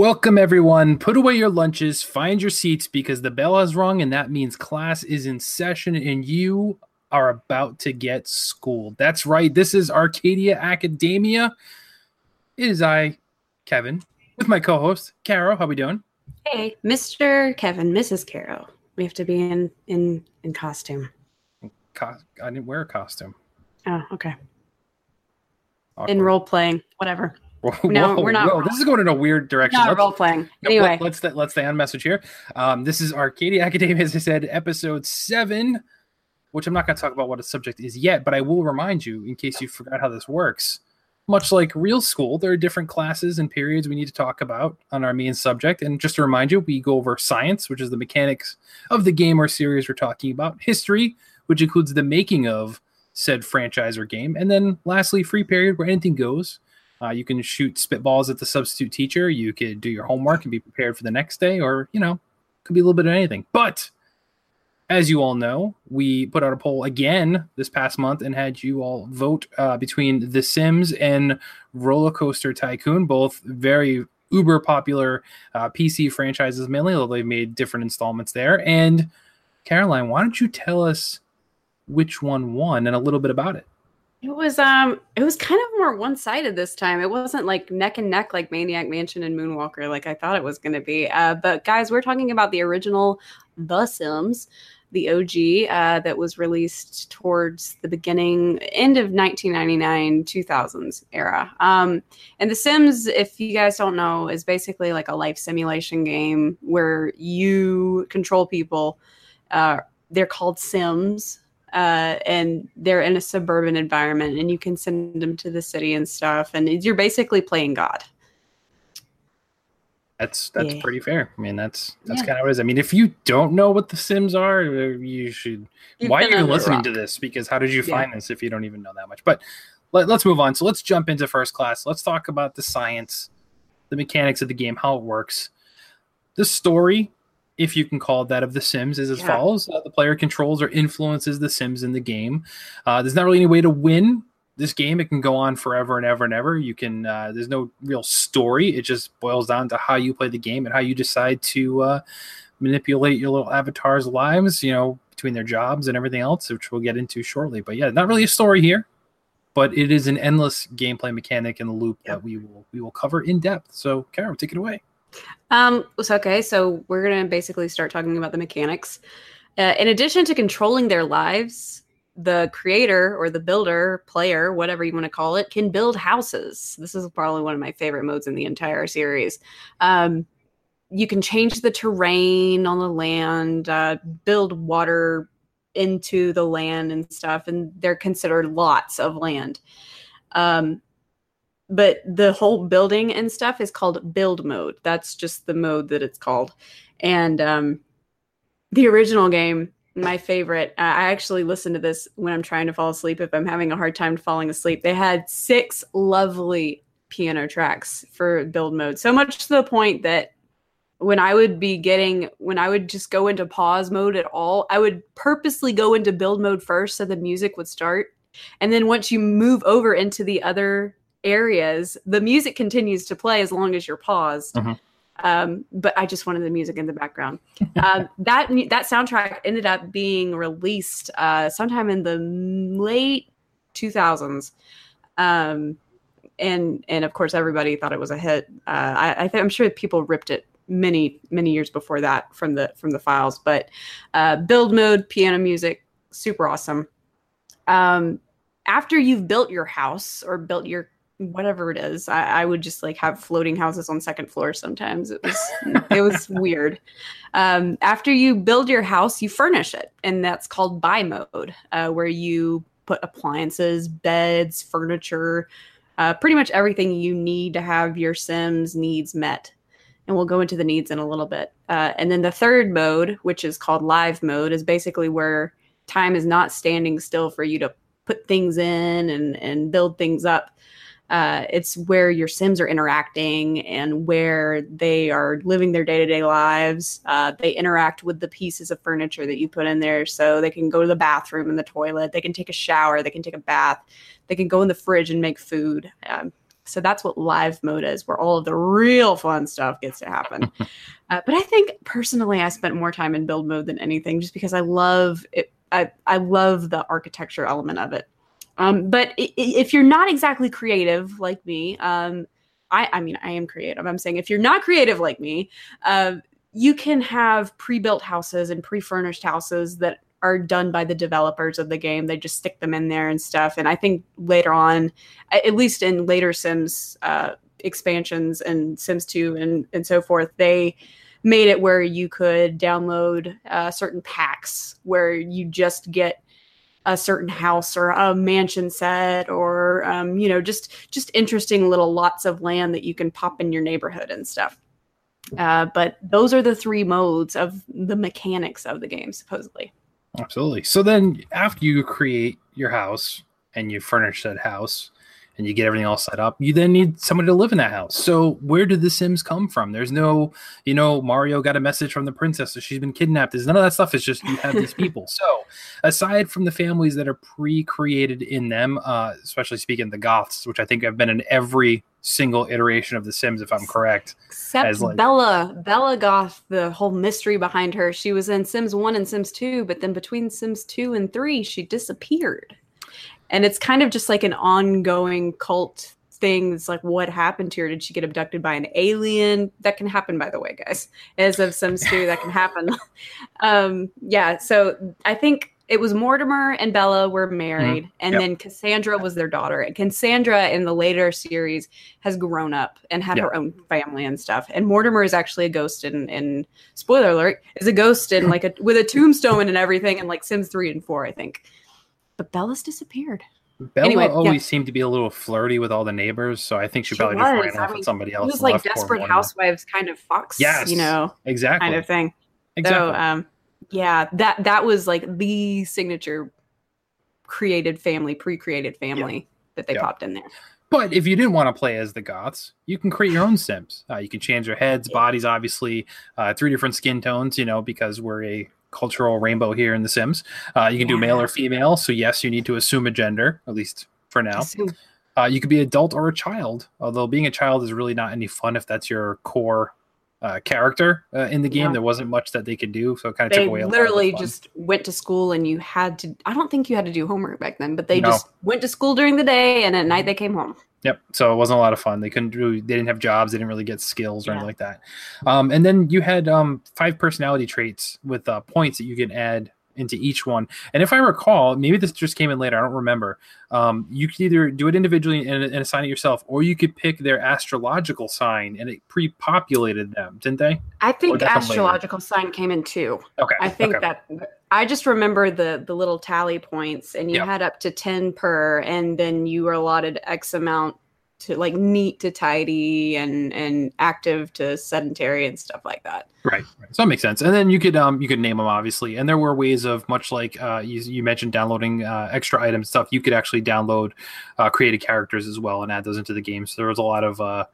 Welcome, everyone. Put away your lunches, find your seats because the bell has rung, and that means class is in session and you are about to get schooled. That's right. This is Arcadia Academia. It is I, Kevin, with my co host, Caro. How are we doing? Hey, Mr. Kevin, Mrs. Caro. We have to be in in in costume. Co- I didn't wear a costume. Oh, okay. Awkward. In role playing, whatever. Whoa, No, we're not whoa, role- This is going in a weird direction. Not Let's- role playing. Anyway, let, us stay, let's stay on message here. Um, this is Arcadia Academia, as I said, episode seven, which I'm not going to talk about what the subject is yet, but I will remind you in case you forgot how this works. Much like real school, there are different classes and periods we need to talk about on our main subject. And just to remind you, we go over science, which is the mechanics of the game or series we're talking about, history, which includes the making of said franchise or game, and then lastly, free period where anything goes. Uh, you can shoot spitballs at the substitute teacher. You could do your homework and be prepared for the next day, or you know, could be a little bit of anything. But as you all know, we put out a poll again this past month and had you all vote uh, between The Sims and Roller Coaster Tycoon, both very uber popular uh, PC franchises, mainly, although they've made different installments there. And Caroline, why don't you tell us which one won and a little bit about it? It was um it was kind of more one-sided this time. It wasn't like neck and neck like Maniac Mansion and Moonwalker like I thought it was going to be. Uh, but guys, we're talking about the original The Sims, the OG uh, that was released towards the beginning end of 1999 2000s era. Um, and The Sims, if you guys don't know, is basically like a life simulation game where you control people. Uh, they're called Sims uh, and they're in a suburban environment and you can send them to the city and stuff and you're basically playing god That's that's Yeah. pretty fair. I mean, that's that's Yeah. kind of what it is. I mean, if you don't know what the Sims are, uh, you should. You've why are you even under a listening to this? Because how did you Yeah. find this if you don't even know that much? But let, us move on. So let's jump into first class. Let's talk about the science, the mechanics of the game, how it works. The story, if you can call it that, of the Sims is as Yeah. follows: uh, the player controls or influences the Sims in the game. Uh, there's not really any way to win this game. It can go on forever and ever and ever. You can. Uh, there's no real story. It just boils down to how you play the game and how you decide to uh, manipulate your little avatars' lives. You know, between their jobs and everything else, which we'll get into shortly. But yeah, not really a story here, but it is an endless gameplay mechanic in the loop that we will we will cover in depth. So, Karen, take it away. Um so okay so we're gonna basically start talking about the mechanics. Uh, in addition to controlling their lives the creator or the builder player whatever you want to call it can build houses. This is probably one of my favorite modes in the entire series. Um, you can change the terrain on the land uh, build water into the land and stuff and they're considered lots of land. Um, but the whole building and stuff is called build mode. That's just the mode that it's called. And um, the original game my favorite uh, i actually listen to this when i'm trying to fall asleep if i'm having a hard time falling asleep. They had six lovely piano tracks for build mode. So much to the point that when i would be getting when i would just go into pause mode at all i would purposely go into build mode first so the music would start. And then once you move over into the other areas the music continues to play as long as you're paused. Mhm. um, but i just wanted the music in the background. Um, that that soundtrack ended up being released uh, sometime in the late 2000s um, and and of course everybody thought it was a hit. Uh, I, I think i'm sure people ripped it many many years before that from the from the files. But uh, build mode piano music super awesome. Um, after you've built your house or built your whatever it is. I, I, would just like have floating houses on second floor sometimes. It was it was weird. Um, after you build your house, you furnish it, and that's called buy mode, uh, where you put appliances, beds, furniture, uh, pretty much everything you need to have your Sims needs met. And we'll go into the needs in a little bit. Uh, and then the third mode, which is called live mode, is basically where time is not standing still for you to put things in and, and build things up. Uh, it's where your Sims are interacting and where they are living their day to day lives. Uh, they interact with the pieces of furniture that you put in there. So they can go to the bathroom and the toilet, they can take a shower, they can take a bath, they can go in the fridge and make food. Um, so that's what live mode is, where all of the real fun stuff gets to happen. uh, but I think personally, I spent more time in build mode than anything just because I love it. I, I love the architecture element of it. Um, but if you're not exactly creative like me, um, I, I mean, I am creative. I'm saying if you're not creative like me, uh, you can have pre-built houses and pre-furnished houses that are done by the developers of the game. They just stick them in there and stuff. And I think later on, at least in later Sims uh, expansions and Sims 2 and, and so forth, they made it where you could download uh, certain packs where you just get a certain house or a mansion set or um, you know just just interesting little lots of land that you can pop in your neighborhood and stuff. Uh, but those are the three modes of the mechanics of the game supposedly. Absolutely. So then after you create your house and you furnish that house and you get everything all set up, you then need somebody to live in that house. So where did the Sims come from? There's no, you know, Mario got a message from the princess, so she's been kidnapped. There's none of that stuff. It's just you have these people. So aside from the families that are pre-created in them, uh, especially speaking the Goths, which I think have been in every single iteration of The Sims, if I'm correct. Except like, Bella, Bella Goth, the whole mystery behind her. She was in Sims One and Sims Two, but then between Sims Two and Three, she disappeared and it's kind of just like an ongoing cult thing. It's like, what happened to her? Did she get abducted by an alien? That can happen, by the way, guys. As of Sims 2, that can happen. um, yeah, so I think it was Mortimer and Bella were married, mm-hmm. and yep. then Cassandra was their daughter. And Cassandra in the later series has grown up and had yep. her own family and stuff. And Mortimer is actually a ghost in, in spoiler alert, is a ghost in like a with a tombstone and everything in like Sims 3 and 4, I think but Bella's disappeared. Bella anyway, always yeah. seemed to be a little flirty with all the neighbors, so I think she, she probably was. just ran I off mean, with somebody else. It was like Desperate Housewives kind of Fox, yes, you know, exactly kind of thing. Exactly. So, um, yeah, that that was like the signature created family, pre-created family yeah. that they yeah. popped in there. But if you didn't want to play as the Goths, you can create your own Sims. Uh, you can change their heads, bodies, obviously, uh, three different skin tones. You know, because we're a cultural rainbow here in The Sims. Uh, you can do male or female. So, yes, you need to assume a gender, at least for now. Uh, you could be an adult or a child, although being a child is really not any fun if that's your core uh, character uh, in the game. Yeah. There wasn't much that they could do, so it kind of took away. A little bit. Literally just went to school, and you had to. I don't think you had to do homework back then, but they no. just went to school during the day, and at night they came home. Yep. So it wasn't a lot of fun. They couldn't do. They didn't have jobs. They didn't really get skills or yeah. anything like that. Um, and then you had um, five personality traits with uh, points that you can add into each one. And if I recall, maybe this just came in later. I don't remember. Um, you could either do it individually and, and, assign it yourself, or you could pick their astrological sign, and it pre-populated them, didn't they? I think astrological sign came in too. Okay. I think okay. that I just remember the the little tally points, and you yep. had up to ten per, and then you were allotted X amount to like neat to tidy and and active to sedentary and stuff like that. Right, right. So that makes sense. And then you could um you could name them obviously, and there were ways of much like uh you, you mentioned downloading uh, extra items stuff. You could actually download uh, created characters as well and add those into the game. So there was a lot of uh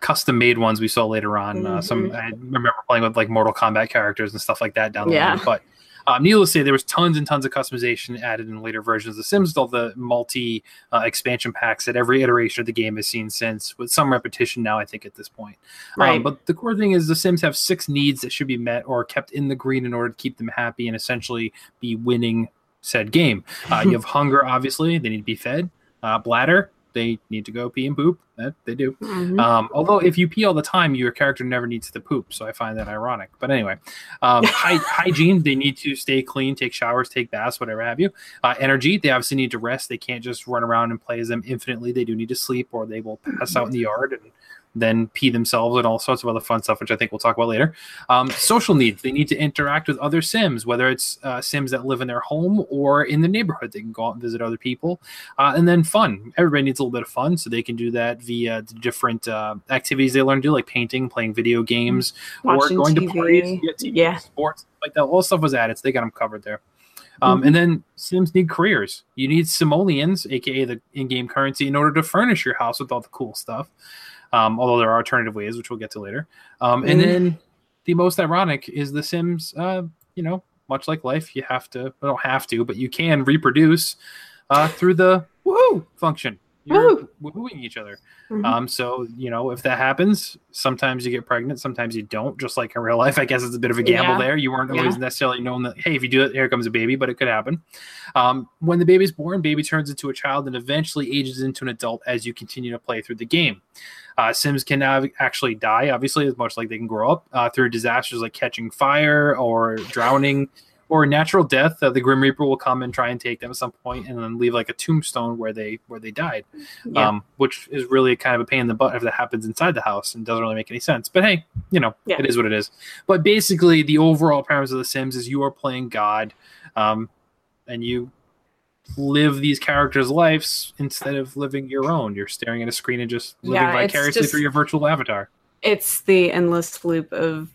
custom made ones we saw later on. Mm-hmm. Uh, some mm-hmm. I remember playing with like Mortal Kombat characters and stuff like that down the yeah. line, but um, needless to say, there was tons and tons of customization added in later versions of The Sims, all the multi uh, expansion packs that every iteration of the game has seen since, with some repetition now, I think, at this point. Um, right. Um, but the core thing is The Sims have six needs that should be met or kept in the green in order to keep them happy and essentially be winning said game. Uh, you have hunger, obviously, they need to be fed. Uh, bladder, they need to go pee and poop. That they do. Mhm. Um, although if you pee all the time, your character never needs to poop. So I find that ironic. But anyway, um, hy- hygiene, they need to stay clean, take showers, take baths, whatever have you. Uh, energy, they obviously need to rest. They can't just run around and play as them infinitely. They do need to sleep or they will pass out in the yard and then pee themselves and all sorts of other fun stuff, which I think we'll talk about later. Um, social needs, they need to interact with other Sims, whether it's uh, Sims that live in their home or in the neighborhood. They can go out and visit other people. Uh, and then fun. Everybody needs a little bit of fun, so they can do that via the different uh, activities they learn to do, like painting, playing video games, Watching or going TV. to parties, yeah, TV, Yeah. sports, like that. All stuff was added, so they got them covered there. Um, Mhm. And then Sims need careers. You need simoleons, aka the in-game currency, in order to furnish your house with all the cool stuff. Um, although there are alternative ways, which we'll get to later. Um, and then the most ironic is the Sims. Uh, you know, much like life, you have to. Well, don't have to, but you can reproduce uh, through the woohoo function. You're woohooing each other. Mhm. Um, so you know, if that happens, sometimes you get pregnant, sometimes you don't. Just like in real life, I guess it's a bit of a gamble Yeah. there. You weren't Yeah. always necessarily known that hey, if you do it, here comes a baby, but it could happen. Um, when the baby's born, baby turns into a child and eventually ages into an adult as you continue to play through the game. Uh, Sims can now actually die, obviously, as much like they can grow up uh, through disasters like catching fire or drowning or natural death. Uh, the Grim Reaper will come and try and take them at some point, and then leave like a tombstone where they where they died Yeah. um, which is really kind of a pain in the butt if that happens inside the house and doesn't really make any sense. But hey, you know, Yeah. it is what it is. But basically, the overall premise of The Sims is you are playing God, um, and you live these characters' lives instead of living your own. You're staring at a screen and just living Yeah, vicariously just- through your virtual avatar. it's the endless loop of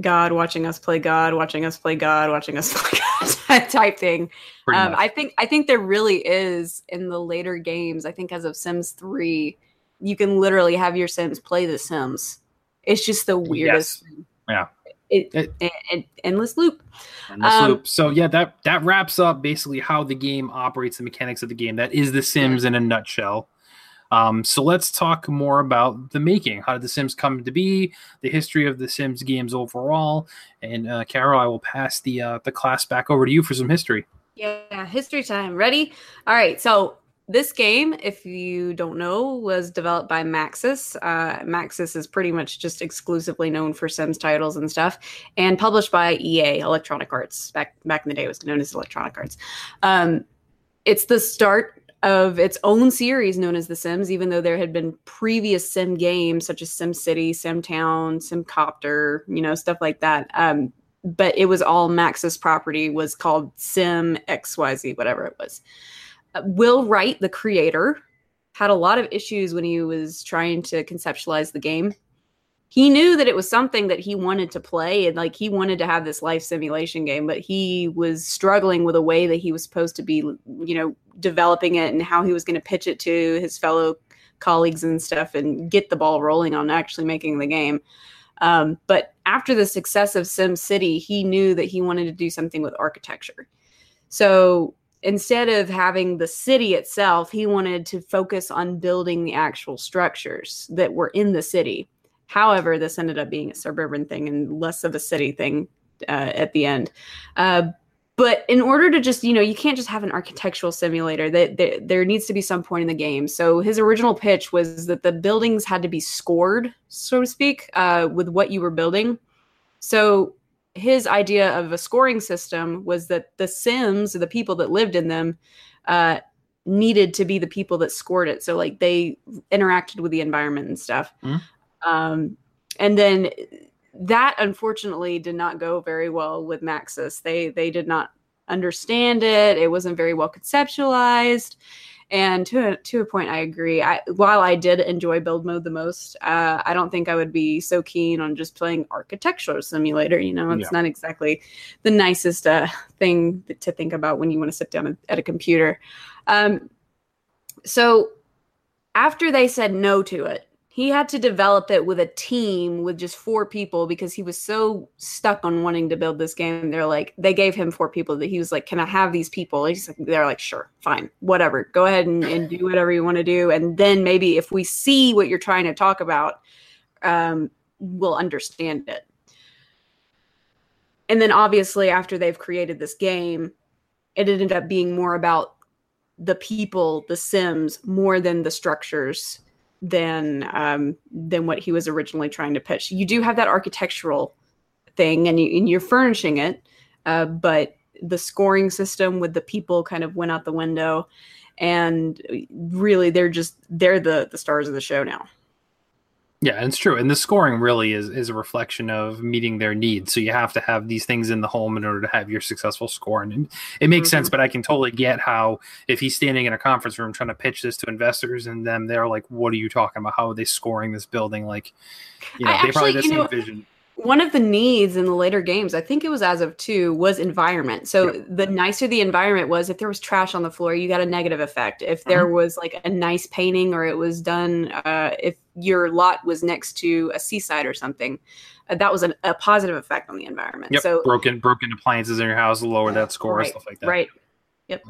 God watching us play God, watching us play God, watching us play God type thing. Um. I think I think there really is in the later games. I think as of Sims three, you can literally have your Sims play the Sims. It's just the weirdest. thing. Yeah. It, It- it, it- endless loop. Endless um, loop. So yeah, that that wraps up basically how the game operates, the mechanics of the game. That is The Sims in a nutshell. Um, so let's talk more about the making. How did The Sims come to be? The history of The Sims games overall. And uh, Carol, I will pass the uh, the class back over to you for some history. Yeah, history time. Ready? All right. So this game, if you don't know, was developed by Maxis. Uh, Maxis is pretty much just exclusively known for Sims titles and stuff, and published by EA, Electronic Arts. Back back in the day, it was known as Electronic Arts. Um, it's the start of its own series known as The Sims, even though there had been previous Sim games such as Sim City, Sim Town, Sim Copter, you know, stuff like that. Um, but it was all Maxis' property, was called Sim XYZ, whatever it was. Uh, Will Wright, the creator, had a lot of issues when he was trying to conceptualize the game. He knew that it was something that he wanted to play and like he wanted to have this life simulation game, but he was struggling with a way that he was supposed to be, you know, developing it and how he was going to pitch it to his fellow colleagues and stuff and get the ball rolling on actually making the game. Um, but after the success of Sim City, he knew that he wanted to do something with architecture. So instead of having the city itself, he wanted to focus on building the actual structures that were in the city. However, this ended up being a suburban thing and less of a city thing uh, at the end. Uh, but in order to just, you know, you can't just have an architectural simulator. That there, there needs to be some point in the game. So his original pitch was that the buildings had to be scored, so to speak, uh, with what you were building. So his idea of a scoring system was that the Sims, the people that lived in them, uh, needed to be the people that scored it. So like they interacted with the environment and stuff. Mhm. Um, and then that unfortunately did not go very well with Maxis. They they did not understand it. It wasn't very well conceptualized. And to a, to a point, I agree. I, while I did enjoy build mode the most, uh, I don't think I would be so keen on just playing architectural simulator. You know, it's Yeah. not exactly the nicest uh, thing to think about when you want to sit down at a computer. Um, so after they said no to it, he had to develop it with a team with just four people because he was so stuck on wanting to build this game. They're like, they gave him four people that he was like, Can I have these people? He's like, they're like, Sure, fine, whatever. Go ahead and, and do whatever you want to do. And then maybe if we see what you're trying to talk about, um, we'll understand it. And then obviously, after they've created this game, it ended up being more about the people, the Sims, more than the structures than um, than what he was originally trying to pitch. You do have that architectural thing, and, you, you're furnishing it, uh, but the scoring system with the people kind of went out the window, and really they're just they're the the stars of the show now. Yeah, it's true. And the scoring really is is a reflection of meeting their needs. So you have to have these things in the home in order to have your successful score. And it makes mm-hmm. sense, but I can totally get how if he's standing in a conference room trying to pitch this to investors and them they're like, What are you talking about? How are they scoring this building? Like, you know, I they actually, probably the same know, vision one of the needs in the later games, I think it was as of two, was environment. So yep. the nicer the environment was, if there was trash on the floor, you got a negative effect. If there mm-hmm. was like a nice painting or it was done, uh, if your lot was next to a seaside or something, uh, that was an, a positive effect on the environment. Yep. So broken broken appliances in your house lower that score right, stuff like that. Right. Yep.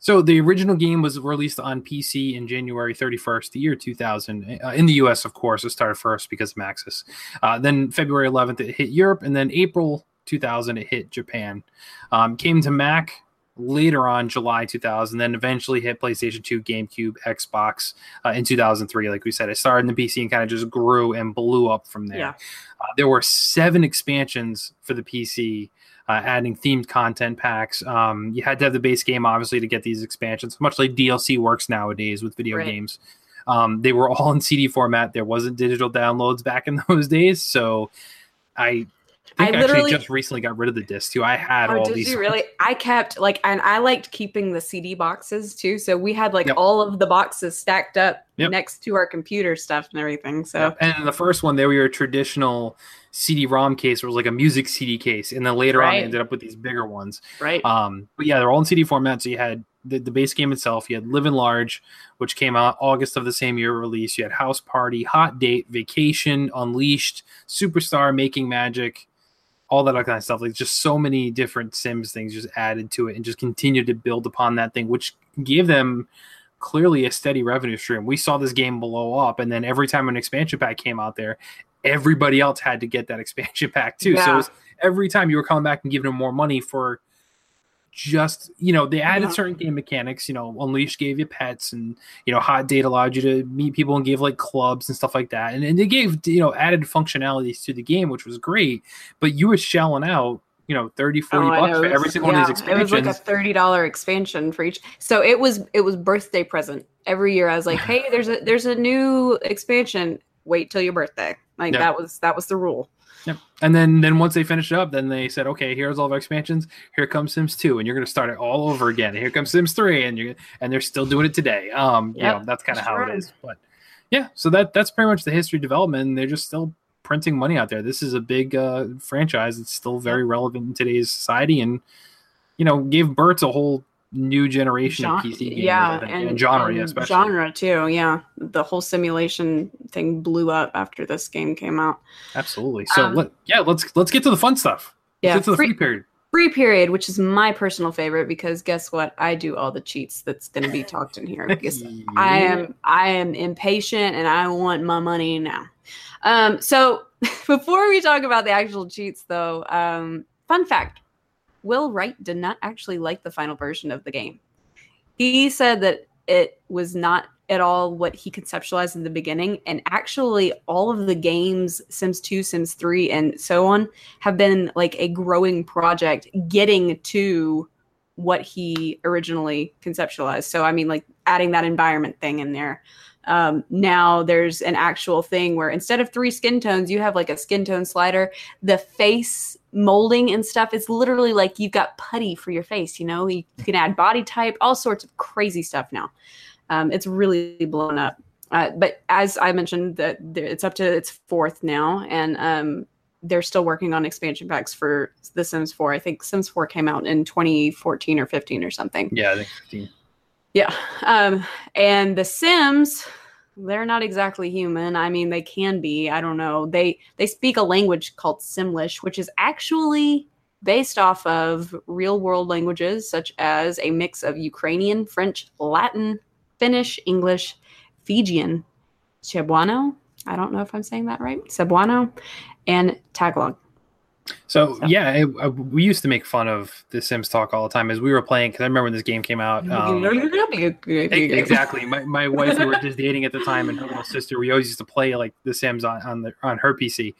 So the original game was released on PC in January 31st, the year 2000. Uh, in the US, of course, it started first because of Maxis. Uh, then February 11th, it hit Europe, and then April 2000, it hit Japan. Um, came to Mac later on, July 2000, then eventually hit PlayStation 2, GameCube, Xbox uh, in 2003. Like we said, it started in the PC and kind of just grew and blew up from there. Yeah. Uh, there were seven expansions for the PC uh, adding themed content packs. Um, you had to have the base game, obviously, to get these expansions, much like DLC works nowadays with video right. games. Um, they were all in CD format. There wasn't digital downloads back in those days, so I think I, actually just recently got rid of the disc too. I had oh, all did these. You really? I kept like, and I liked keeping the CD boxes too. So we had like yep. all of the boxes stacked up yep. next to our computer stuff and everything. So yep. and the first one, they were your traditional CD-ROM case, it was like a music CD case, and then later right. on, they ended up with these bigger ones. Right. Um. But yeah, they're all in CD format. So you had the, the base game itself. You had Live and Large, which came out August of the same year release. You had House Party, Hot Date, Vacation, Unleashed, Superstar, Making Magic all that kind of stuff. Like just so many different Sims things just added to it and just continued to build upon that thing, which gave them clearly a steady revenue stream. We saw this game blow up, and then every time an expansion pack came out there, everybody else had to get that expansion pack too. Yeah. So every time you were coming back and giving them more money for just you know they added yeah. certain game mechanics you know unleash gave you pets and you know hot date allowed you to meet people and gave like clubs and stuff like that. And, and they gave you know added functionalities to the game which was great. But you were shelling out you know 30 40 oh, bucks for every single yeah, one of these expansions it was like a $30 expansion for each. So it was it was birthday present every year. I was like hey there's a there's a new expansion. Wait till your birthday. Like that was that was the rule Yep. And then then once they finished up, then they said, okay, here's all of our expansions. Here comes Sims 2, and you're gonna start it all over again. Here comes Sims 3, and you and they're still doing it today. Um, yep. you know, that's kind of how right. it is. But yeah, so that that's pretty much the history development. And they're just still printing money out there. This is a big uh, franchise. It's still very relevant in today's society, and you know, gave birth to a whole new generation of PC games. Yeah, and, and, genre, and especially. genre too. Yeah, the whole simulation thing blew up after this game came out. Absolutely. So um, let, yeah, let's let's get to the fun stuff. Let's yeah, to the free, free period. Free period, which is my personal favorite because guess what? I do all the cheats that's going to be talked in here because yeah. I am I am impatient and I want my money now. Um, so before we talk about the actual cheats, though, um, fun fact: Will Wright did not actually like the final version of the game. He said that it was not at all what he conceptualized in the beginning. And actually, all of the games, Sims 2, Sims 3, and so on, have been like a growing project getting to what he originally conceptualized. So, I mean, like adding that environment thing in there. Um, now there's an actual thing where instead of three skin tones, you have like a skin tone slider. The face molding and stuff is literally like you've got putty for your face. You know, you, can add body type, all sorts of crazy stuff now. Um, it's really blown up. Uh, but as I mentioned, that it's up to its fourth now, and um, they're still working on expansion packs for The Sims 4. I think Sims 4 came out in 2014 or 15 or something. Yeah, I think 15. Yeah. Um, and The Sims, they're not exactly human. I mean, they can be. I don't know. They they speak a language called Simlish, which is actually based off of real world languages such as a mix of Ukrainian, French, Latin, Finnish, English, Fijian, Cebuano. I don't know if I'm saying that right. Cebuano and Tagalog. So, So- yeah, it, uh, we used to make fun of the Sims talk all the time as we were playing because I remember when this game came out. Um, exactly. My, my wife, we were just dating at the time, and her little sister. We always used to play like The Sims on on, the, on her PC,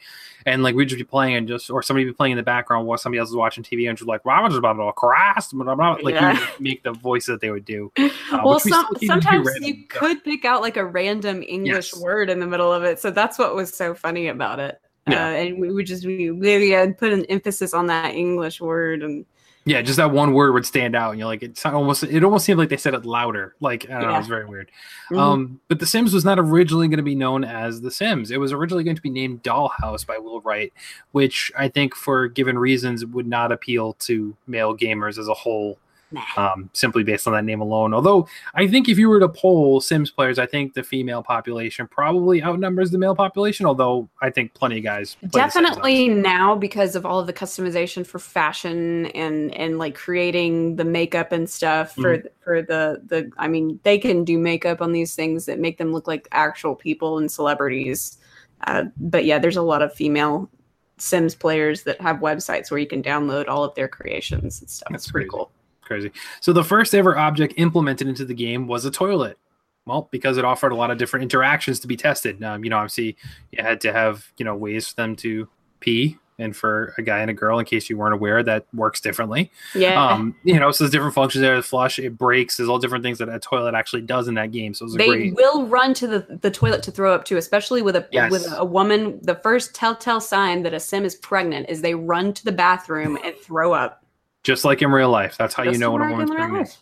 and like we'd just be playing and just or somebody would be playing in the background while somebody else was watching TV, and just like, "Wow, just blah blah Christ," blah, like Yeah. we make the voice that they would do. Uh, well, we some, keep sometimes random, you could pick out like a random English Yes. word in the middle of it, so that's what was so funny about it. Yeah. Uh, and we would just we really uh, put an emphasis on that English word, and Yeah, just that one word would stand out, and you're like, it's almost it almost seemed like they said it louder. Like I don't know, Yeah. it's very weird. Mhm. Um, but The Sims was not originally going to be known as The Sims. It was originally going to be named Dollhouse by Will Wright, which I think, for given reasons, would not appeal to male gamers as a whole. Nah. Um, simply based on that name alone. Although I think if you were to poll Sims players, I think the female population probably outnumbers the male population. Although I think plenty of guys play The Sims definitely now because of all of the customization for fashion and and like creating the makeup and stuff for Mm-hmm. for the the I mean they can do makeup on these things that make them look like actual people and celebrities. Uh, but yeah, there's a lot of female Sims players that have websites where you can download all of their creations and stuff. That's it's pretty crazy. cool. Crazy. So the first ever object implemented into the game was a toilet. Well, because it offered a lot of different interactions to be tested. Um, you know, obviously you had to have you know ways for them to pee, and for a guy and a girl, in case you weren't aware, that works differently. Yeah. Um, you know, so there's different functions there. The flush, it breaks. There's all different things that a toilet actually does in that game. So it was a they great. will run to the, the toilet to throw up too, especially with a Yes. with a woman. The first telltale sign that a sim is pregnant is they run to the bathroom and throw up. Just like in real life, that's how you know when a woman's pregnant.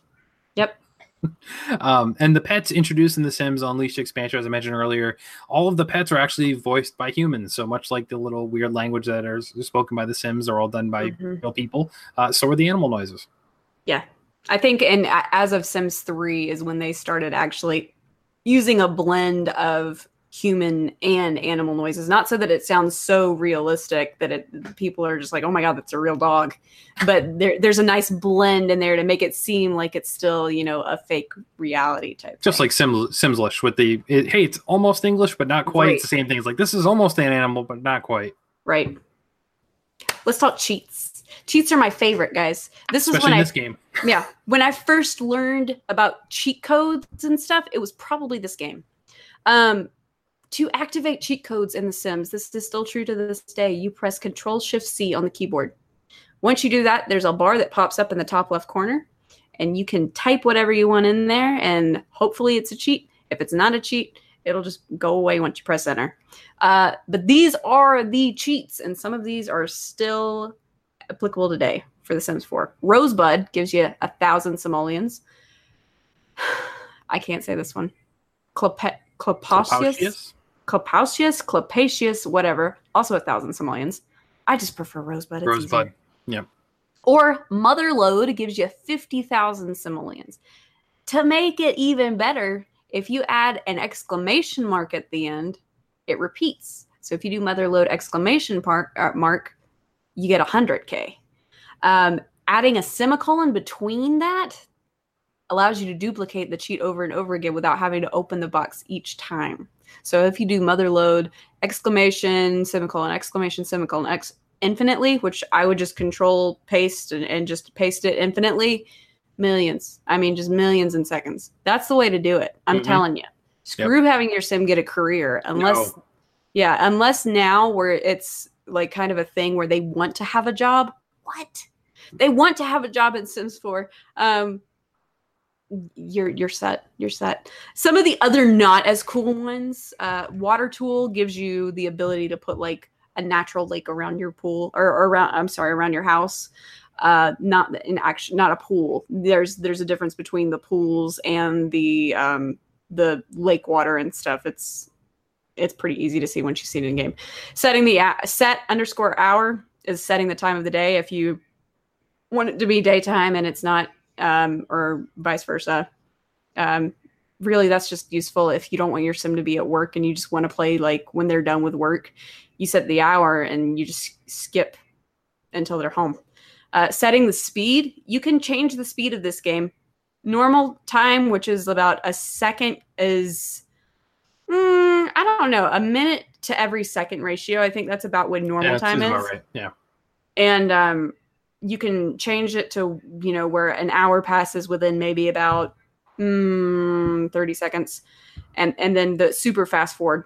Yep. Um, and the pets introduced in The Sims Unleashed expansion, as I mentioned earlier, all of the pets are actually voiced by humans. So much like the little weird language that are spoken by The Sims, are all done by Mhm. real people. Uh, so are the animal noises. Yeah. I think and as of Sims 3 is when they started actually using a blend of human and animal noises. Not so that it sounds so realistic that it people are just like, "Oh my god, that's a real dog." But there there's a nice blend in there to make it seem like it's still, you know, a fake reality type. Just thing. like Sim- Simslish with the, it, hey, it's almost English, but not quite. It's the same thing. It's like, this is almost an animal, but not quite. Right. Let's talk cheats. Cheats are my favorite, guys. This was Especially when in I this game. yeah, when I first learned about cheat codes and stuff, it was probably this game. Um to activate cheat codes in The Sims, this is still true to this day. You press Control Shift C on the keyboard. Once you do that, there's a bar that pops up in the top left corner, and you can type whatever you want in there, and hopefully it's a cheat. If it's not a cheat, it'll just go away once you press enter. Uh, but these are the cheats, and some of these are still applicable today for The Sims 4. Rosebud gives you a thousand simoleons. I can't say this one. Clope- Clopasius? Clopaucius? Clopaucius, Clopacius, whatever. Also a thousand simoleons. I just prefer Rosebud. It's Rosebud. easier. Or Motherlode gives you 50,000 simoleons. To make it even better, if you add an exclamation mark at the end, it repeats. So if you do Motherlode exclamation par- uh, mark, you get 100K. Um, adding a semicolon between that allows you to duplicate the cheat over and over again without having to open the box each time. So if you do motherlode exclamation semicolon exclamation semicolon x infinitely, which I would just control paste and, and just paste it infinitely, millions. I mean, just millions in seconds. That's the way to do it. I'm Mhm. telling you. Screw having your sim get a career unless No. yeah, unless now where it's like kind of a thing where they want to have a job. What? They want to have a job in Sims 4. Um you're you're set. You're set. Some of the other not as cool ones, uh Water Tool gives you the ability to put like a natural lake around your pool or, or around I'm sorry, around your house. Uh not in action not a pool. There's there's a difference between the pools and the um the lake water and stuff. It's it's pretty easy to see once you see it in game. Setting the a- set underscore hour is setting the time of the day. If you want it to be daytime and it's not, um, or vice versa. Um, really, that's just useful if you don't want your sim to be at work and you just want to play like when they're done with work. You set the hour and you just skip until they're home. Uh, setting the speed, you can change the speed of this game. Normal time, which is about a second, is mm, I don't know, a minute to every second ratio. I think that's about what normal Yeah, time is. right. Yeah. and um, you can change it to you know where an hour passes within maybe about mm, 30 seconds and and then the super fast forward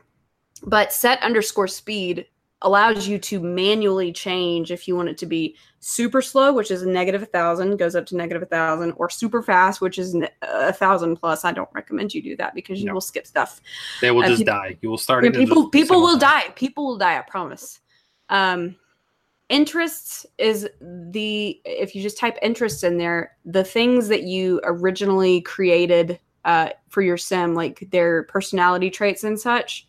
but set underscore speed allows you to manually change if you want it to be super slow which is a negative a thousand goes up to negative a thousand or super fast which is a thousand plus i don't recommend you do that because you No. will skip stuff They will Uh, just people- die. You will start and people people will time. die people will die i promise um interests is the if you just type interests in there the things that you originally created uh, for your sim like their personality traits and such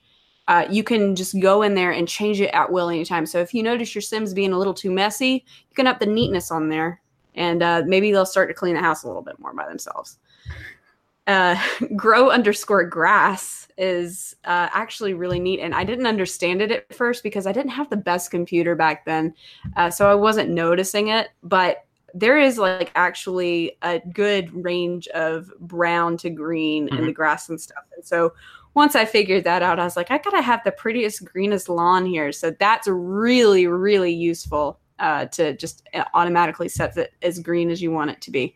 uh, you can just go in there and change it at will anytime. So if you notice your sims being a little too messy you can up the neatness on there and uh, maybe they'll start to clean the house a little bit more by themselves uh, grow underscore grass is uh, actually really neat and i didn't understand it at first because i didn't have the best computer back then uh, so i wasn't noticing it but there is like actually a good range of brown to green in the grass and stuff and so once i figured that out i was like i gotta have the prettiest greenest lawn here so that's really really useful uh, to just automatically set it as green as you want it to be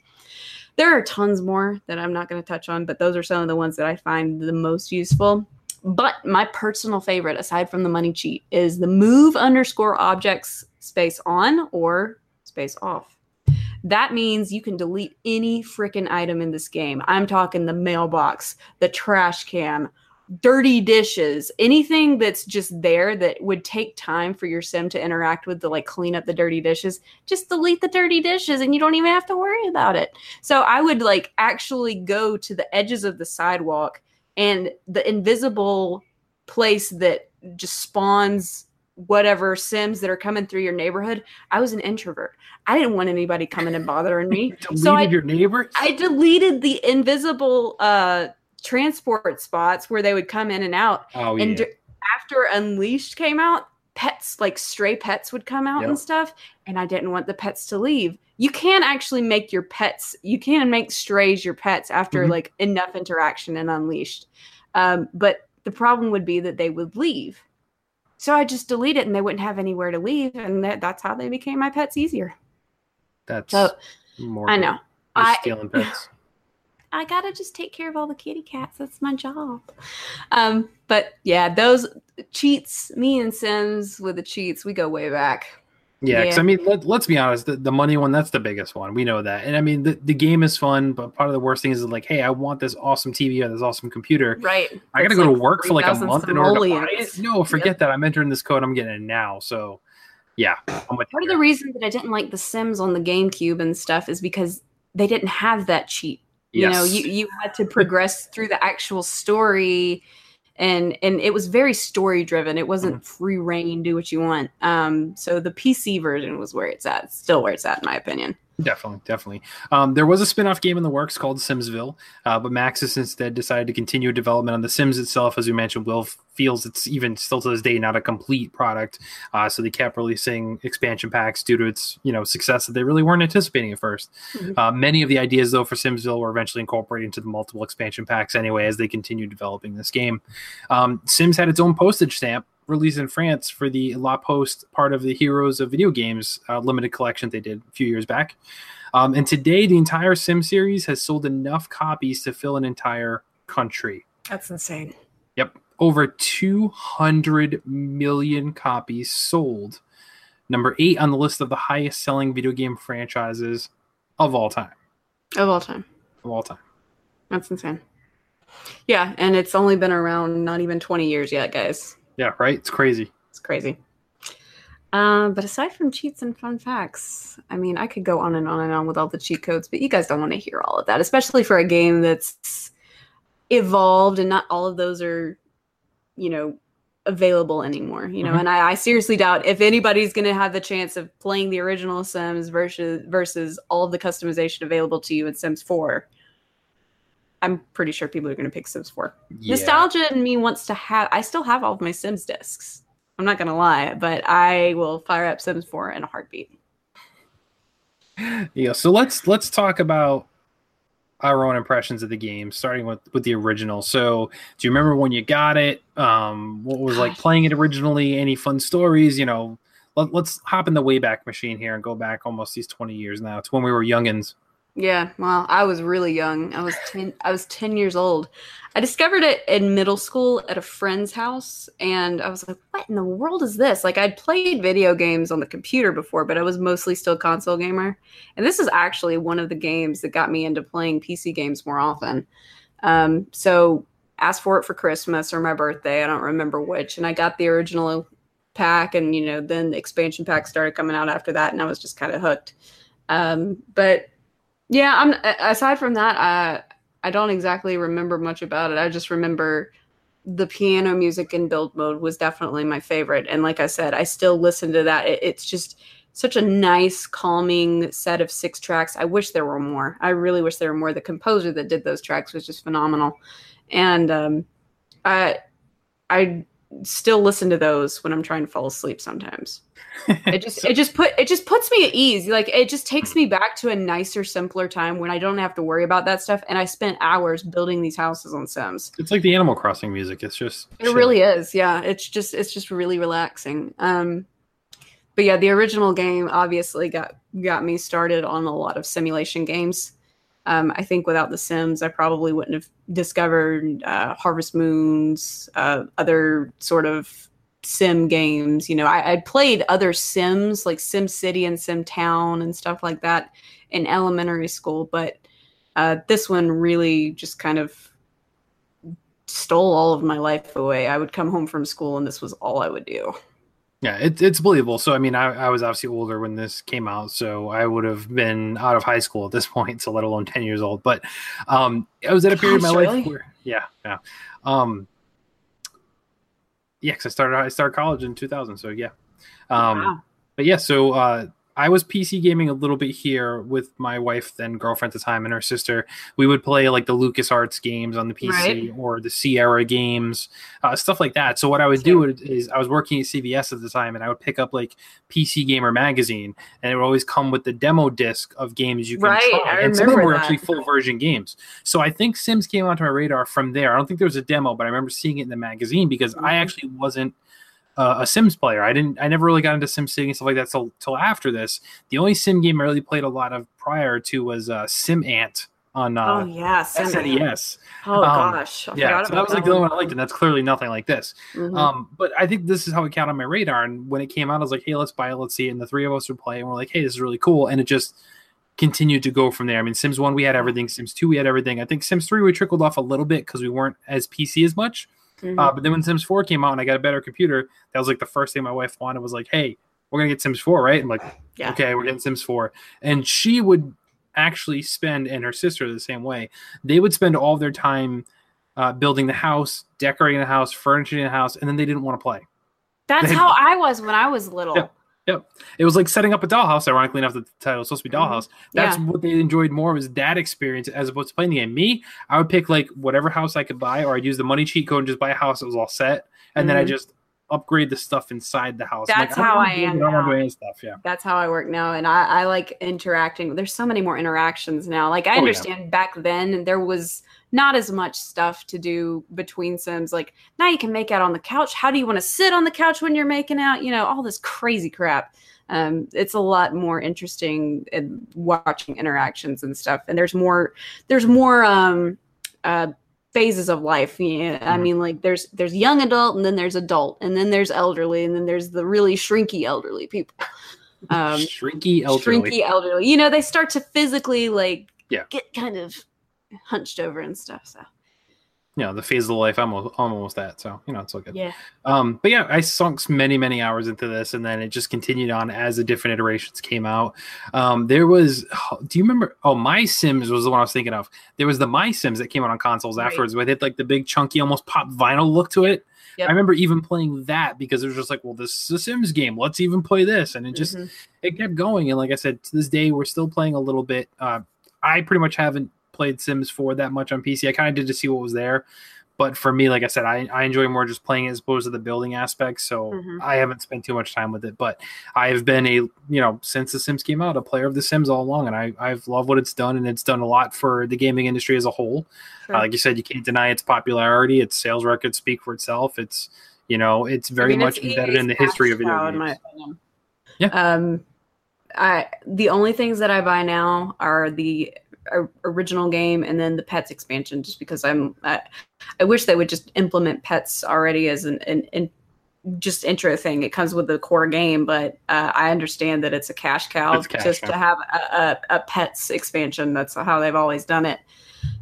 there are tons more that I'm not going to touch on, but those are some of the ones that I find the most useful. But my personal favorite, aside from the money cheat, is the move underscore objects space on or space off. That means you can delete any freaking item in this game. I'm talking the mailbox, the trash can, dirty dishes, anything that's just there that would take time for your sim to interact with to like clean up the dirty dishes. Just delete the dirty dishes and you don't even have to worry about it. So I would like actually go to the edges of the sidewalk and the invisible place that just spawns whatever sims that are coming through your neighborhood. I was an introvert. I didn't want anybody coming and bothering me. Deleted so I, your neighbor. I deleted the invisible uh transport spots where they would come in and out. oh And yeah. d- after Unleashed came out, pets like stray pets would come out Yep. and stuff, and I didn't want the pets to leave. You can actually make your pets. You can make strays your pets after Mhm. like enough interaction in Unleashed, um, but the problem would be that they would leave. So I just delete it, and they wouldn't have anywhere to leave, and that, that's how they became my pets easier. That's So more. I know. You're I stealing pets. I gotta just take care of all the kitty cats. That's my job. Um, but yeah, those cheats, me and Sims with the cheats, we go way back. Yeah, because Yeah. I mean, let, let's be honest. The, the money one, that's the biggest one. We know that. And I mean, the, the game is fun, but part of the worst thing is like, hey, I want this awesome TV or this awesome computer. Right. I got to go to like work for like a 3,000 month in order to buy it. No, forget that. I'm entering this code. I'm getting it now. So, yeah. Part of the reason that I didn't like the Sims on the GameCube and stuff is because they didn't have that cheat. You know, you, you had to progress through the actual story and and it was very story driven. It wasn't free reign, do what you want. Um, so the PC version was where it's at. Still where it's at, in my opinion. Definitely, definitely. Um, there was a spin-off game in the works called Simsville, uh, but Maxis instead decided to continue development on the Sims itself. As we mentioned, Will f- feels it's even still to this day not a complete product, uh, so they kept releasing expansion packs due to its you know success that they really weren't anticipating at 1st Mhm. Uh, many of the ideas though for Simsville were eventually incorporated into the multiple expansion packs anyway as they continued developing this game. Um, Sims had its own postage stamp released in France for the La Poste part of the Heroes of Video Games uh, limited collection they did a few years back. Um, and today, the entire Sim series has sold enough copies to fill an entire country. That's insane. Yep. Over 200 million copies sold. Number eight on the list of the highest selling video game franchises of all time. Of all time. Of all time. That's insane. Yeah, and it's only been around not even 20 years yet, guys. Yeah, right? It's crazy. It's crazy. Um, but aside from cheats and fun facts, I mean, I could go on and on and on with all the cheat codes, but you guys don't want to hear all of that, especially for a game that's evolved and not all of those are, you know, available anymore. You know, Mhm. and I, I seriously doubt if anybody's going to have the chance of playing the original Sims versus versus all of the customization available to you in Sims 4. I'm pretty sure people are going to pick Sims 4. Yeah. Nostalgia in me wants to have. I still have all of my Sims discs. I'm not gonna lie, but I will fire up Sims 4 in a heartbeat. Yeah, so let's let's talk about our own impressions of the game, starting with with the original. So, do you remember when you got it? Um, what was like playing it originally? Any fun stories? You know, let, us hop in the wayback machine here and go back almost these 20 years now. It's when we were youngins. Yeah, well, I was really young. I was 10 I was 10 years old. I discovered it in middle school at a friend's house and I was like, "What in the world is this?" Like I'd played video games on the computer before, but I was mostly still console gamer. And this is actually one of the games that got me into playing PC games more often. Um, so asked for it for Christmas or my birthday, I don't remember which, and I got the original pack and you know, then the expansion pack started coming out after that and I was just kind of hooked. Um, but yeah, I'm aside from that, I I don't exactly remember much about it. I just remember the piano music in build mode was definitely my favorite. And like I said, I still listen to that. It, it's just such a nice, calming set of six tracks. I wish there were more. I really wish there were more. The composer that did those tracks was just phenomenal. And um, I I still listen to those when I'm trying to fall asleep sometimes. It just so, it just put it just puts me at ease. Like it just takes me back to a nicer, simpler time when I don't have to worry about that stuff. And I spent hours building these houses on Sims. It's like the Animal Crossing music. It's just it chill. really is. Yeah, it's just it's just really relaxing. Um, but yeah, the original game obviously got got me started on a lot of simulation games. Um, I think without The Sims, I probably wouldn't have discovered uh, Harvest Moons, uh, other sort of sim games. You know, I, I played other Sims like Sim City and Sim Town and stuff like that in elementary school, but uh, this one really just kind of stole all of my life away. I would come home from school and this was all I would do. Yeah, it, it's believable. So, I mean, I, I was obviously older when this came out, so I would have been out of high school at this point, so let alone 10 years old. But um, I was at a period Gosh, of my really? life where, yeah, yeah. Um, yeah, because I started, I started college in 2000. So, yeah. Um, wow. But yeah, so uh, I was PC gaming a little bit here with my wife, then girlfriend at the time, and her sister. We would play like the LucasArts games on the PC right. or the Sierra games, uh, stuff like that. So what I would do is I was working at CVS at the time, and I would pick up like PC Gamer magazine, and it would always come with the demo disc of games you can right, try, and some of them were that. actually full version games. So I think Sims came onto my radar from there. I don't think there was a demo, but I remember seeing it in the magazine because mm-hmm. I actually wasn't uh, a Sims player. I didn't. I never really got into Sim City and stuff like that till till after this. The only Sim game I really played a lot of prior to was uh, Sim Ant on uh, oh yeah SNES. Oh um, gosh, I yeah. So that was like the only one I liked, and that's clearly nothing like this. Mm-hmm. Um, but I think this is how it came on my radar. And when it came out, I was like, hey, let's buy it, let's see it. And the three of us would play, and we're like, hey, this is really cool. And it just continued to go from there. I mean, Sims One we had everything, Sims Two we had everything. I think Sims Three we trickled off a little bit because we weren't as PC as much. Mm-hmm. Uh, but then when Sims 4 came out and I got a better computer, that was like the first thing my wife wanted was like, hey, we're gonna get Sims 4, right? I'm like, yeah. okay, we're getting Sims 4. And she would actually spend, and her sister the same way, they would spend all their time uh, building the house, decorating the house, furnishing the house, and then they didn't want to play. That's how I was when I was little. Yeah. Yep. It was like setting up a dollhouse. Ironically enough, the title was supposed to be mm-hmm. dollhouse. That's yeah. what they enjoyed more was that experience as opposed to playing the game. Me, I would pick like whatever house I could buy, or I'd use the money cheat code and just buy a house that was all set, and mm-hmm. then I mm-hmm. just upgrade the stuff inside the house. That's like, how I, am. Now. Stuff, yeah. That's how I work now, and I, I like interacting. There's so many more interactions now. Like I oh, understand yeah. back then there was not as much stuff to do between sims like now you can make out on the couch how do you want to sit on the couch when you're making out you know all this crazy crap um, it's a lot more interesting in watching interactions and stuff and there's more there's more um, uh, phases of life yeah, i mm-hmm. mean like there's there's young adult and then there's adult and then there's elderly and then there's the really shrinky elderly people um shrinky elderly shrinky elderly you know they start to physically like yeah. get kind of hunched over and stuff. So you know the phase of the life I'm almost, almost at so you know it's all good yeah um but yeah i sunk many many hours into this and then it just continued on as the different iterations came out um there was do you remember oh my sims was the one i was thinking of there was the my sims that came out on consoles right. afterwards with it like the big chunky almost pop vinyl look to it Yep. I remember even playing that because it was just like, well, this is a Sims game. Let's even play this, and it just mm-hmm. it kept going. And like I said, to this day, we're still playing a little bit. Uh, I pretty much haven't played Sims 4 that much on PC. I kind of did to see what was there. But for me, like I said, I, I enjoy more just playing it as opposed to the building aspect. So mm-hmm. I haven't spent too much time with it. But I have been a, you know, since The Sims came out, a player of The Sims all along. And I, I've loved what it's done. And it's done a lot for the gaming industry as a whole. Sure. Uh, like you said, you can't deny its popularity. Its sales records speak for itself. It's, you know, it's very I mean, much it's, embedded in the history of video games. Yeah. Um, I the only things that I buy now are the original game and then the pets expansion, just because I'm. I, I wish they would just implement pets already as an, an, an just intro thing. It comes with the core game, but uh, I understand that it's a cash cow cash just cow. to have a, a, a pets expansion. That's how they've always done it.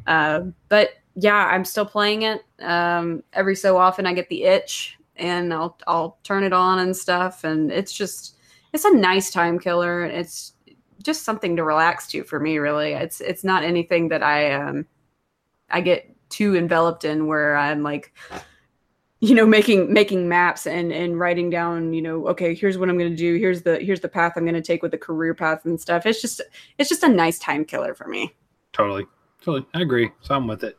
Uh, but yeah, I'm still playing it. Um, every so often, I get the itch, and I'll I'll turn it on and stuff, and it's just it's a nice time killer. It's just something to relax to for me. Really, it's it's not anything that I um I get too enveloped in where I'm like you know making making maps and and writing down you know okay here's what i'm going to do here's the here's the path i'm going to take with the career path and stuff it's just it's just a nice time killer for me Totally, totally. I agree. So I'm with it.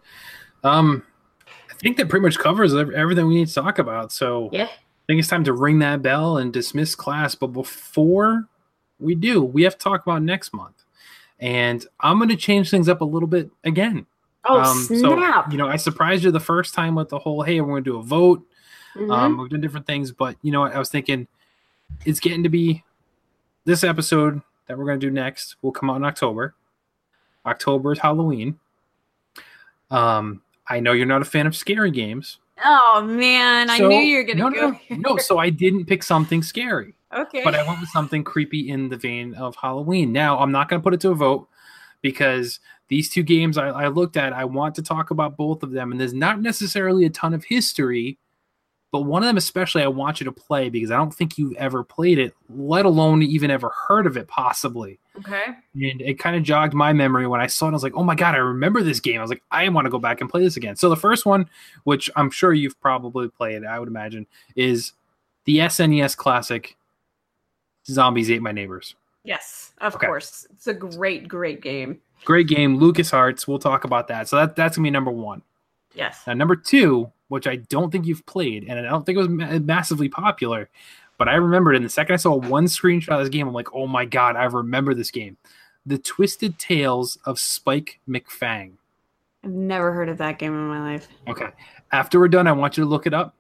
Um, I think that pretty much covers everything we need to talk about. So yeah I think it's time to ring that bell and dismiss class. But before we do, we have to talk about next month. And I'm going to change things up a little bit again. oh So, snap you know, I surprised you the first time with the whole, hey, we're going to do a vote. Mhm. Um, we've done different things. But, you know. I was thinking it's getting to be this episode that we're going to do next will come out in October. October is Halloween. Um, I know you're not a fan of scary games. Oh man i knew you were going to no, go no, no, no. So I didn't pick something scary okay but I went with something creepy in the vein of Halloween. Now, I'm not going to put it to a vote because these two games I, I looked at, I want to talk about both of them, and there's not necessarily a ton of history, but one of them especially I want you to play because I don't think you've ever played it, let alone even ever heard of it, possibly. okay And it kind of jogged my memory when I saw it. I was like, oh my God, I remember this game. I was like, I want to go back and play this again. So the first one, which I'm sure you've probably played, I would imagine, is the SNES classic Zombies Ate My Neighbors. yes of Okay. course it's a great great game Great game, LucasArts. We'll talk about that. So that, that's gonna be number one. yes Now number two, which I don't think you've played, and I don't think it was ma- massively popular, but I remembered. And the second I saw one screenshot of this game, I'm like, oh my god, I remember this game. The Twisted Tales of Spike McFang. i've never heard of that game in my life Okay. After we're done, I want you to look it up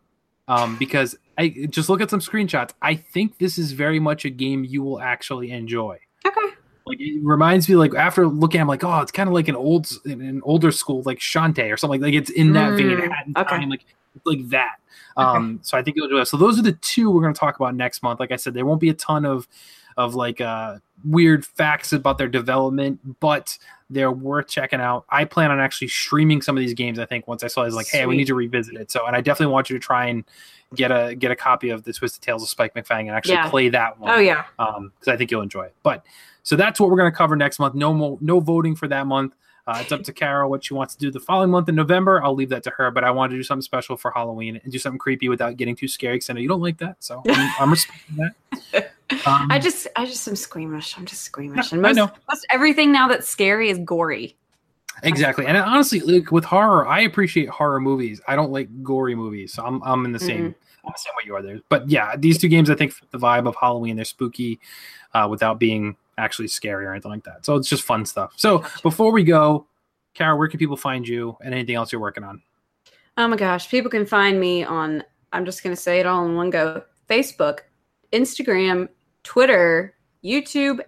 um, because I just look at some screenshots. I think this is very much a game you will actually enjoy. okay Like it reminds me, like after looking, I'm like, oh, it's kind of like an old, an older school, like Shantae or something. Like it's in that vein. Mm, had in okay. time, like it's like that. Um, so I think it'll do that. So those are the two we're going to talk about next month. Like I said, there won't be a ton of of like uh weird facts about their development, but they're worth checking out. I plan on actually streaming some of these games. I think once I saw it, I was like, hey, we need to revisit it. So, and I definitely want you to try and get a get a copy of the Twisted Tales of Spike McFang and actually Yeah. play that one oh yeah um because i think you'll enjoy it but so that's what we're going to cover next month no more no voting for that month uh, it's up to Caro what she wants to do the following month in November. I'll leave that to her, but I want to do something special for Halloween and do something creepy without getting too scary because I know you don't like that. So I'm, I'm respecting that. Um, I just, I just am squeamish. I'm just squeamish, Yeah, and I most, know. most everything now that's scary is gory. exactly. And honestly, like with horror, I appreciate horror movies. I don't like gory movies. So I'm, I'm in the same, I'm the same way you are there. But yeah, these two games, I think, fit the vibe of Halloween. They're spooky uh, without being actually scary or anything like that. So it's just fun stuff. So Gotcha. before we go, Caro, where can people find you and anything else you're working on? Oh my gosh, people can find me on. I'm just gonna say it all in one go: Facebook, Instagram, Twitter, YouTube,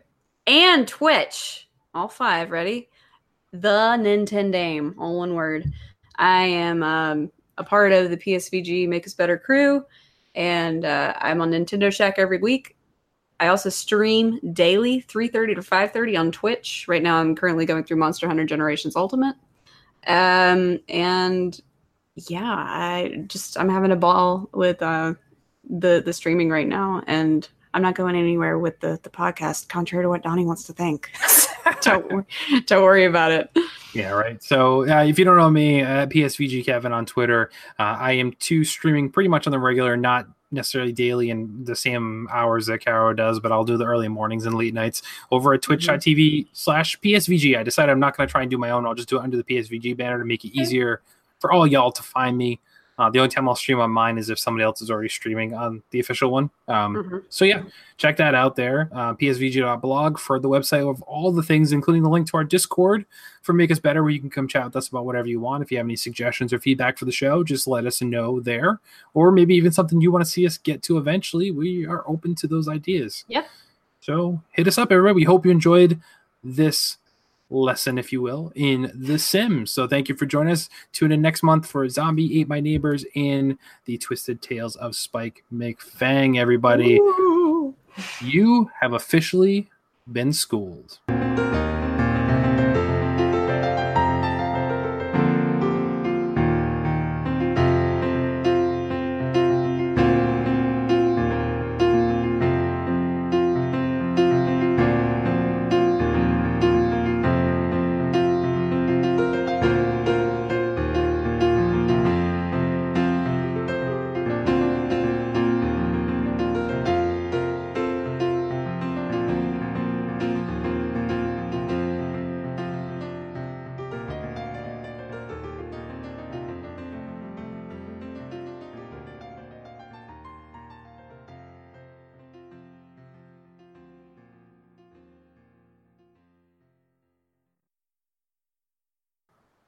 and Twitch. All five. Ready? The Nintendame, all one word. I am um, a part of the PSVG Make Us Better crew, and uh, I'm on Nintendo Shack every week. I also stream daily, 3:30 to 5:30 on Twitch. Right now, I'm currently going through Monster Hunter Generations Ultimate, um, and yeah, I just I'm having a ball with uh, the the streaming right now, and I'm not going anywhere with the the podcast, contrary to what Donnie wants to think. don't don't worry about it. Yeah, right. So uh, if you don't know me, uh, PSVG Kevin on Twitter, uh, I am too streaming pretty much on the regular, not necessarily daily in the same hours that Caro does, but I'll do the early mornings and late nights over at mm-hmm. twitch.tv slash PSVG. I decided I'm not going to try and do my own. I'll just do it under the PSVG banner to make it easier for all y'all to find me. Uh, the only time I'll stream on mine is if somebody else is already streaming on the official one. Um, Mhm. So yeah, check that out there. Uh, psvg.blog for the website of all the things, including the link to our Discord for Make Us Better, where you can come chat with us about whatever you want. If you have any suggestions or feedback for the show, just let us know there. Or maybe even something you want to see us get to eventually. We are open to those ideas. Yeah. So hit us up, everybody. We hope you enjoyed this lesson, if you will, in The Sims. So thank you for joining us. Tune in next month for Zombie Ate My Neighbors in the Twisted Tales of Spike McFang, everybody. Ooh. You have officially been schooled.